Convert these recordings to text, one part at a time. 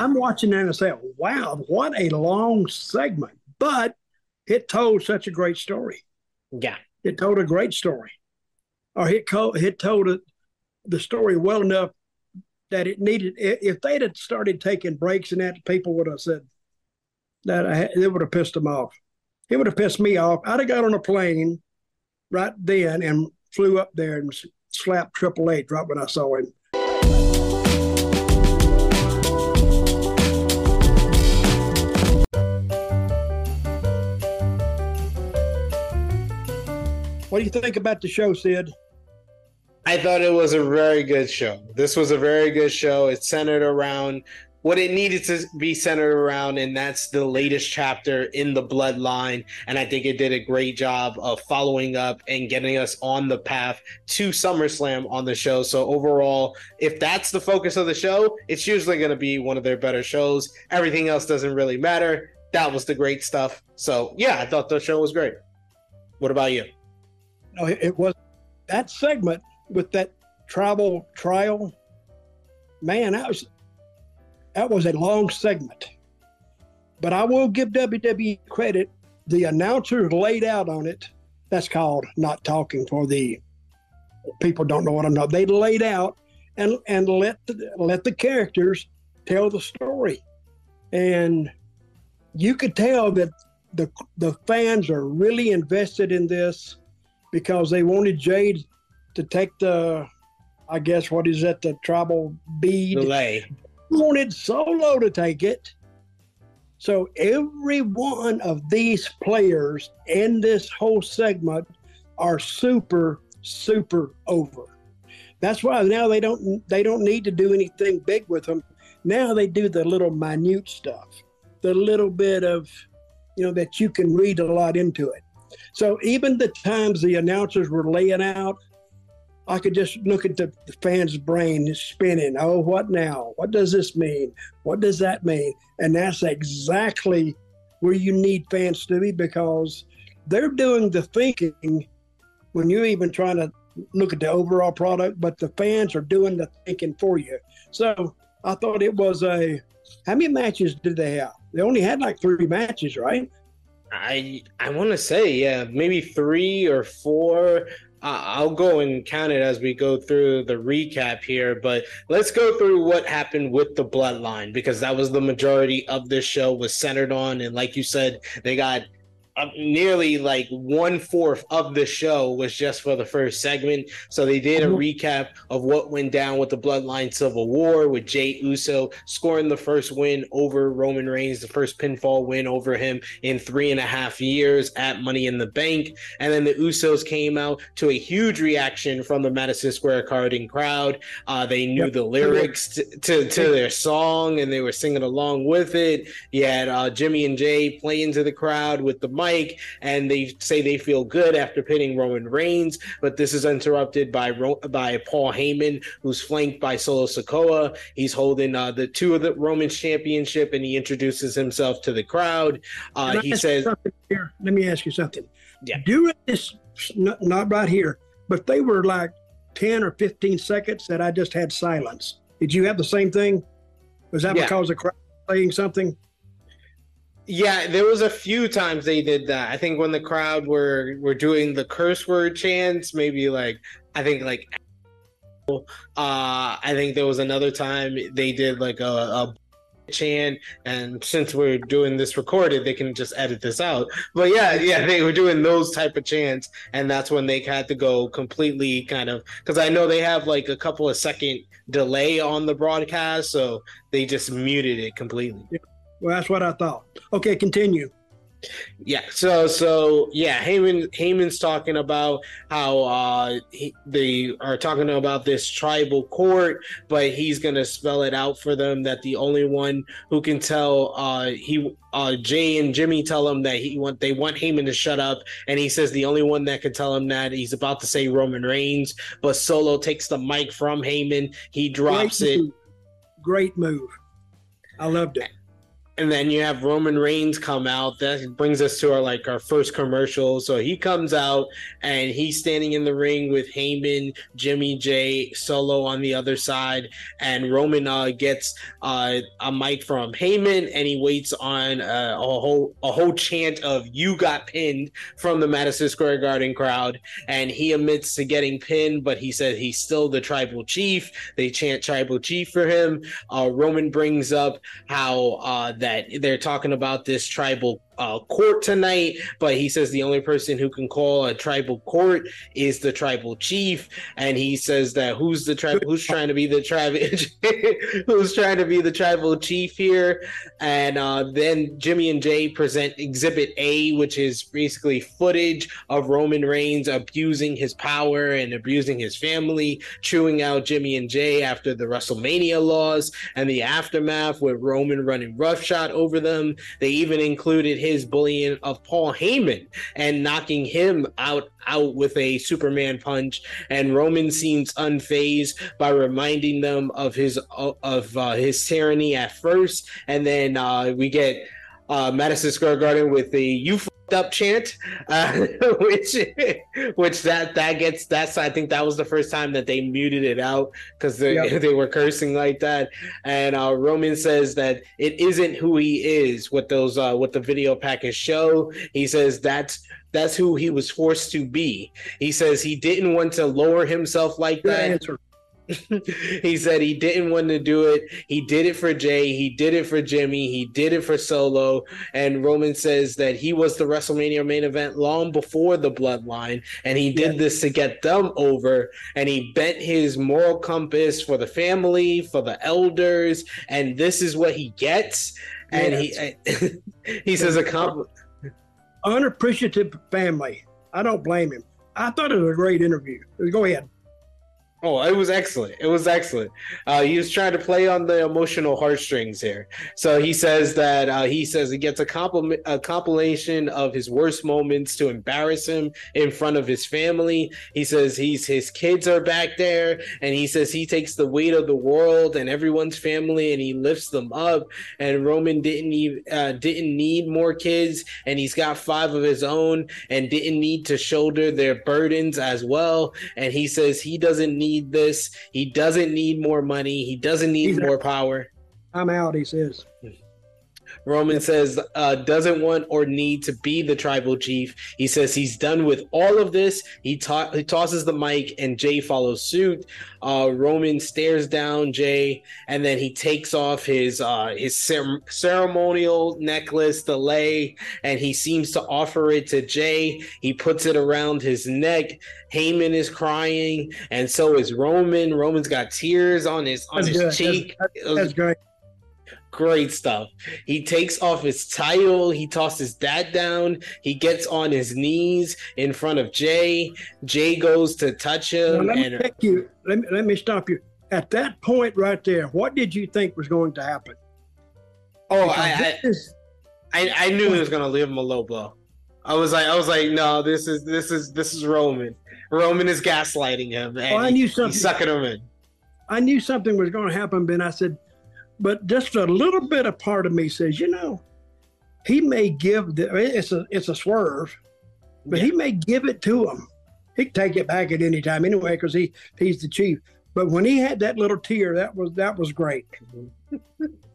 I'm watching that and say, wow, what a long segment. But it told such a great story. Yeah. It told a great story. Or it, co- it told it, the story well enough that it needed. If they'd have started taking breaks and that, people would have said that I, it would have pissed them off. It would have pissed me off. I'd have got on a plane right then and flew up there and slapped Triple H right when I saw him. What do you think about the show, Sid? I thought it was a very good show. This was a very good show. It's centered around what it needed to be centered around, and that's the latest chapter in the bloodline. And I think it did a great job of following up and getting us on the path to SummerSlam on the show. So, overall, if that's the focus of the show, it's usually going to be one of their better shows. Everything else doesn't really matter. That was the great stuff. So, yeah, I thought the show was great. What about you? No, it was that segment with that tribal trial. Man, that was that was a long segment. But I will give WWE credit. The announcers laid out on it. That's called not talking for the people don't know what I'm not. They laid out and and let the, let the characters tell the story, and you could tell that the the fans are really invested in this because they wanted Jade to take the, I guess, what is that, the tribal bead? Delay. Wanted Solo to take it. So every one of these players in this whole segment are super, super over. That's why now they don't they don't need to do anything big with them. Now they do the little minute stuff, the little bit of, you know, that you can read a lot into it. So even the times the announcers were laying out, I could just look at the, the fans' brain spinning. Oh, what now? What does this mean? What does that mean? And that's exactly where you need fans to be because they're doing the thinking when you're even trying to look at the overall product, but the fans are doing the thinking for you. So I thought it was a. How many matches did they have? They only had like three matches, right? I I want to say yeah, maybe three or four. Uh, I'll go and count it as we go through the recap here, but let's go through what happened with the bloodline because that was the majority of this show was centered on, and like you said, they got uh, nearly like one fourth of the show was just for the first segment. So they did a mm-hmm. recap of what went down with the Bloodline Civil War with Jey Uso scoring the first win over Roman Reigns, the first pinfall win over him in three and a half years at Money in the Bank. And then the Usos came out to a huge reaction from the Madison Square Garden crowd. Uh, they knew yep. the lyrics to, to, to, their song and they were singing along with it. You had uh, Jimmy and Jay playing to the crowd with the mic And they say they feel good after pinning Roman Reigns, but this is interrupted by by Paul Heyman, who's flanked by Solo Sikoa. He's holding uh, the two of the Roman's championship, and he introduces himself to the crowd. Uh, he says, here, "Let me ask you something. Yeah, during this, not, not right here, but they were like." 10 or 15 seconds that I just had silence. Did you have the same thing? Was that yeah. because the crowd saying something? Yeah, there was a few times they did that. I think when the crowd were were doing the curse word chants, maybe like I think like uh I think there was another time they did like a, a chant and since we're doing this recorded they can just edit this out but yeah yeah they were doing those type of chants and that's when they had to go completely kind of because i know they have like a couple of second delay on the broadcast so they just muted it completely. Well, that's what I thought. Okay, continue. Yeah, so so yeah, Heyman Heyman's talking about how uh he, they are talking about this tribal court, but he's gonna spell it out for them that the only one who can tell uh he uh Jay and Jimmy tell him that he want they want Heyman to shut up, and he says the only one that can tell him that he's about to say Roman Reigns, but Solo takes the mic from Heyman, he drops Great it. Move. Great move. I loved it and then you have Roman Reigns come out. That brings us to our like our first commercial. So he comes out and he's standing in the ring with Heyman, Jimmy J, Solo on the other side, and Roman uh, gets uh, a mic from Heyman, and he waits on uh, a whole a whole chant of "You got pinned" from the Madison Square Garden crowd, and he admits to getting pinned, but he says he's still the tribal chief. They chant tribal chief for him. Uh, Roman brings up how uh, that that they're talking about this tribal uh, court tonight, but he says the only person who can call a tribal court is the tribal chief, and he says that who's the tribe, who's trying to be the tribe, who's trying to be the tribal chief here, and uh, then Jimmy and Jay present Exhibit A, which is basically footage of Roman Reigns abusing his power and abusing his family, chewing out Jimmy and Jay after the WrestleMania laws and the aftermath with Roman running roughshod over them. They even included his bullying of Paul Heyman and knocking him out out with a Superman punch. And Roman seems unfazed by reminding them of his of uh, his tyranny at first, and then uh, we get uh, Madison Square Garden with the "You up chant, uh, which which that that gets that's I think that was the first time that they muted it out because they yep. they were cursing like that. And uh, Roman says that it isn't who he is. What those uh, what the video package show. He says that's that's who he was forced to be. He says he didn't want to lower himself like Good that. Answer. he said he didn't want to do it. He did it for Jay. He did it for Jimmy. He did it for Solo. And Roman says that he was the WrestleMania main event long before the bloodline. And he did yeah. this to get them over. And he bent his moral compass for the family, for the elders. And this is what he gets. And he he says a comp- unappreciative family. I don't blame him. I thought it was a great interview. Go ahead. Oh, it was excellent. It was excellent. Uh, he was trying to play on the emotional heartstrings here. So he says that uh, he says he gets a compliment, a compilation of his worst moments to embarrass him in front of his family. He says he's his kids are back there, and he says he takes the weight of the world and everyone's family, and he lifts them up. And Roman didn't even uh, didn't need more kids, and he's got five of his own, and didn't need to shoulder their burdens as well. And he says he doesn't need need this. He doesn't need more money. He doesn't need He's more out. power. I'm out, he says. Hmm. Roman says uh, doesn't want or need to be the tribal chief. He says he's done with all of this. He, ta- he tosses the mic, and Jay follows suit. Uh, Roman stares down Jay, and then he takes off his uh, his cer- ceremonial necklace, the lei, and he seems to offer it to Jay. He puts it around his neck. Heyman is crying, and so is Roman. Roman's got tears on his on that's his good. cheek. That's, that's great great stuff. He takes off his title, he tosses that down, he gets on his knees in front of Jay. Jay goes to touch him. Now, let me you. Let me let me stop you. At that point right there, what did you think was going to happen? Oh, I, is... I, I knew he was going to leave him a low blow. I was like, I was like, no, this is this is this is Roman. Roman is gaslighting him. And well, I knew something. He's sucking him in. I knew something was going to happen, Ben. I said, but just a little bit of part of me says, you know, he may give the it's a it's a swerve, but yeah. he may give it to him. He can take it back at any time anyway because he he's the chief. But when he had that little tear, that was that was great.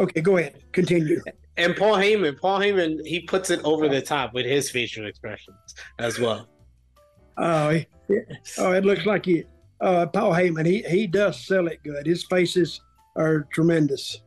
okay, go ahead, continue. And Paul Heyman, Paul Heyman, he puts it over the top with his facial expressions as well. Oh, he, oh, it looks like he, uh, Paul Heyman. He he does sell it good. His faces are tremendous.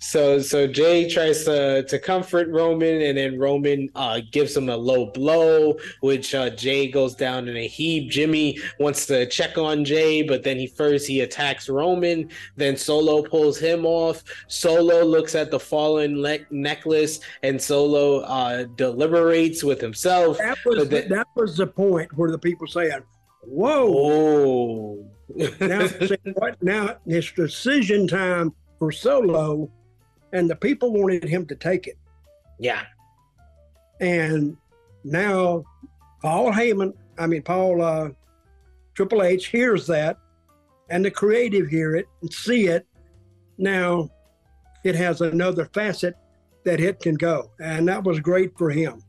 So so Jay tries to to comfort Roman, and then Roman uh, gives him a low blow, which uh, Jay goes down in a heap. Jimmy wants to check on Jay, but then he first he attacks Roman. Then Solo pulls him off. Solo looks at the fallen le- necklace, and Solo uh, deliberates with himself. That was the, that was the point where the people saying, "Whoa." Oh. now, what? Now it's decision time for Solo and the people wanted him to take it. Yeah. And now Paul Heyman, I mean Paul uh, Triple H hears that, and the creative hear it and see it. Now it has another facet that it can go, and that was great for him.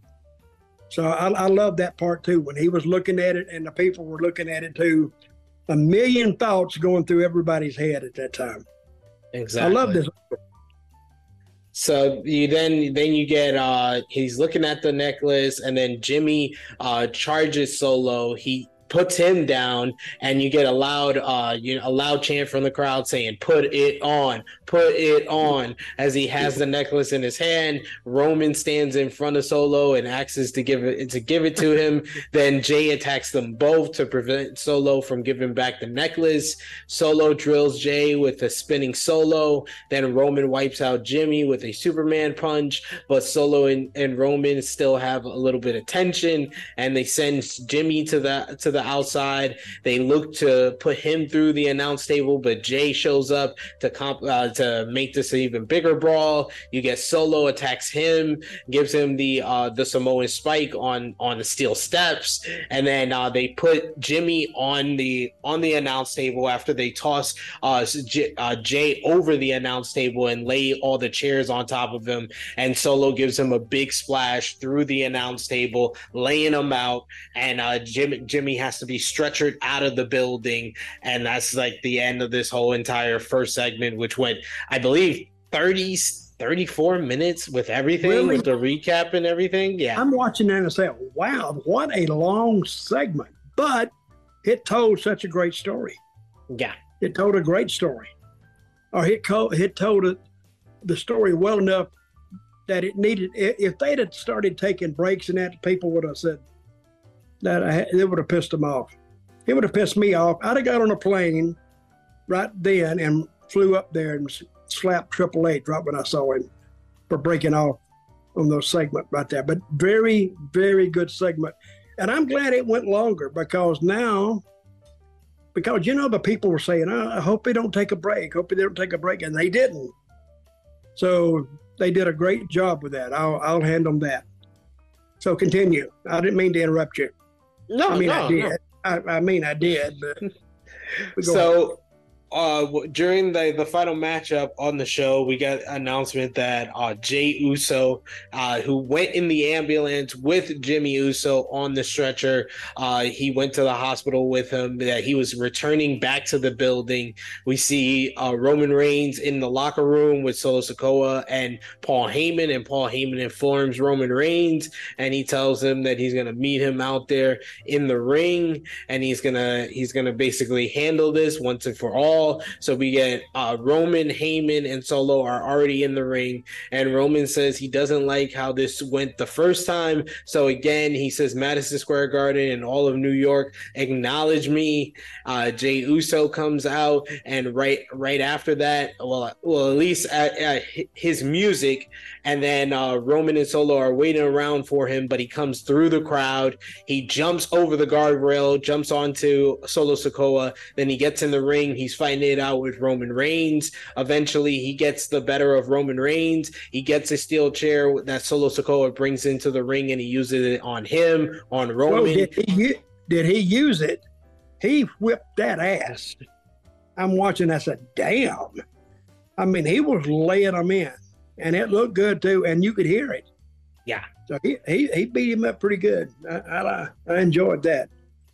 So I, I love that part too. When he was looking at it, and the people were looking at it too, a million thoughts going through everybody's head at that time. Exactly. I love this. So you then then you get uh he's looking at the necklace and then Jimmy uh charges solo. He puts him down and you get a loud uh you know a loud chant from the crowd saying put it on put it on as he has the necklace in his hand. Roman stands in front of solo and asks to give it to give it to him. Then jay attacks them both to prevent solo from giving back the necklace. Solo drills jay with a spinning solo. Then roman wipes out jimmy with a superman punch. But solo and, and roman still have a little bit of tension and they send jimmy to the to the the outside. They look to put him through the announce table, but Jay shows up to comp uh, to make this an even bigger brawl. You get Solo attacks him, gives him the uh, the Samoan spike on on the steel steps, and then uh, they put Jimmy on the on the announce table after they toss uh, J- uh, Jay over the announce table and lay all the chairs on top of him. And Solo gives him a big splash through the announce table, laying him out. And uh, Jimmy Jimmy has to be stretchered out of the building. And that's like the end of this whole entire first segment, which went, I believe, 30, 34 minutes with everything, really? with the recap and everything. Yeah. I'm watching that and saying, wow, what a long segment. But it told such a great story. Yeah. It told a great story. Or it, co- it told it, the story well enough that it needed, if they'd have started taking breaks and that, people would have said, that I, it would have pissed him off. It would have pissed me off. I'd have got on a plane right then and flew up there and slapped Triple H right when I saw him for breaking off on those segment right there. But very, very good segment. And I'm glad it went longer because now, because you know, the people were saying, oh, I hope they don't take a break. Hope they don't take a break. And they didn't. So they did a great job with that. I'll, I'll hand them that. So continue. I didn't mean to interrupt you. No, I mean no, I did. No. I, I, mean I did, but so uh, during the, the final matchup on the show, we got announcement that uh, Jey Uso, uh, who went in the ambulance with Jimmy Uso on the stretcher, uh, he went to the hospital with him. That he was returning back to the building. We see uh, Roman Reigns in the locker room with Solo Sikoa and Paul Heyman, and Paul Heyman informs Roman Reigns, and he tells him that he's gonna meet him out there in the ring, and he's gonna he's gonna basically handle this once and for all. So we get uh, Roman, Heyman, and Solo are already in the ring. And Roman says he doesn't like how this went the first time. So again, he says Madison Square Garden and all of New York acknowledge me. Uh, Jey Uso comes out, and right right after that, well, well at least at, at his music, and then uh, Roman and Solo are waiting around for him, but he comes through the crowd. He jumps over the guardrail, jumps onto Solo Sikoa. Then he gets in the ring. He's fighting it out with Roman Reigns. Eventually, he gets the better of Roman Reigns. He gets a steel chair that Solo Sikoa brings into the ring, and he uses it on him, on Roman. Well, did, he, did he use it? He whipped that ass. I'm watching. I said, "Damn!" I mean, he was laying them in and it looked good too, and you could hear it. Yeah. So he he, he beat him up pretty good. I, I, I enjoyed that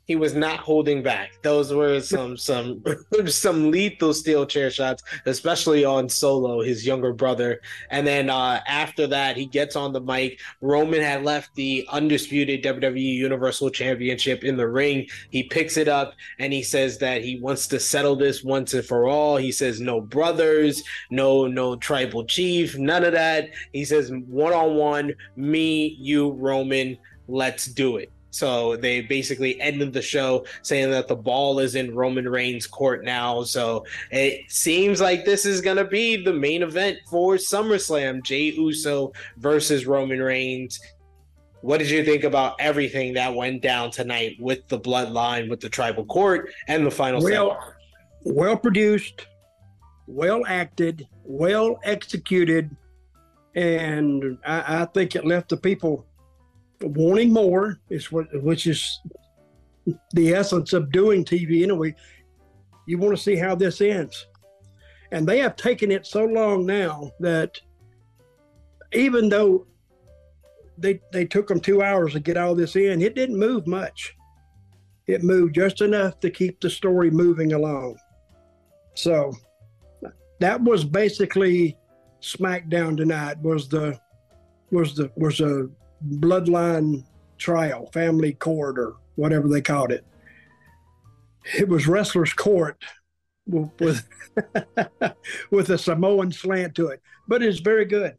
he was not holding back. Those were some some some lethal steel chair shots, especially on Solo, his younger brother. And then uh, after that, he gets on the mic. Roman had left the undisputed WWE Universal Championship in the ring. He picks it up and he says that he wants to settle this once and for all. He says no brothers, no no tribal chief, none of that. He says one on one, me, you, Roman. Let's do it. So they basically ended the show saying that the ball is in Roman Reigns' court now. So it seems like this is going to be the main event for SummerSlam Jey Uso versus Roman Reigns. What did you think about everything that went down tonight with the bloodline, with the tribal court, and the final well, well produced, well acted, well executed, and I, I think it left the people wanting more is what which is the essence of doing TV anyway. You want to see how this ends. And they have taken it so long now that even though they they took them two hours to get all this in, it didn't move much. It moved just enough to keep the story moving along. So that was basically SmackDown tonight. Was the was the was a bloodline trial, family court, or whatever they called it. It was wrestler's court with with a Samoan slant to it, but it's very good.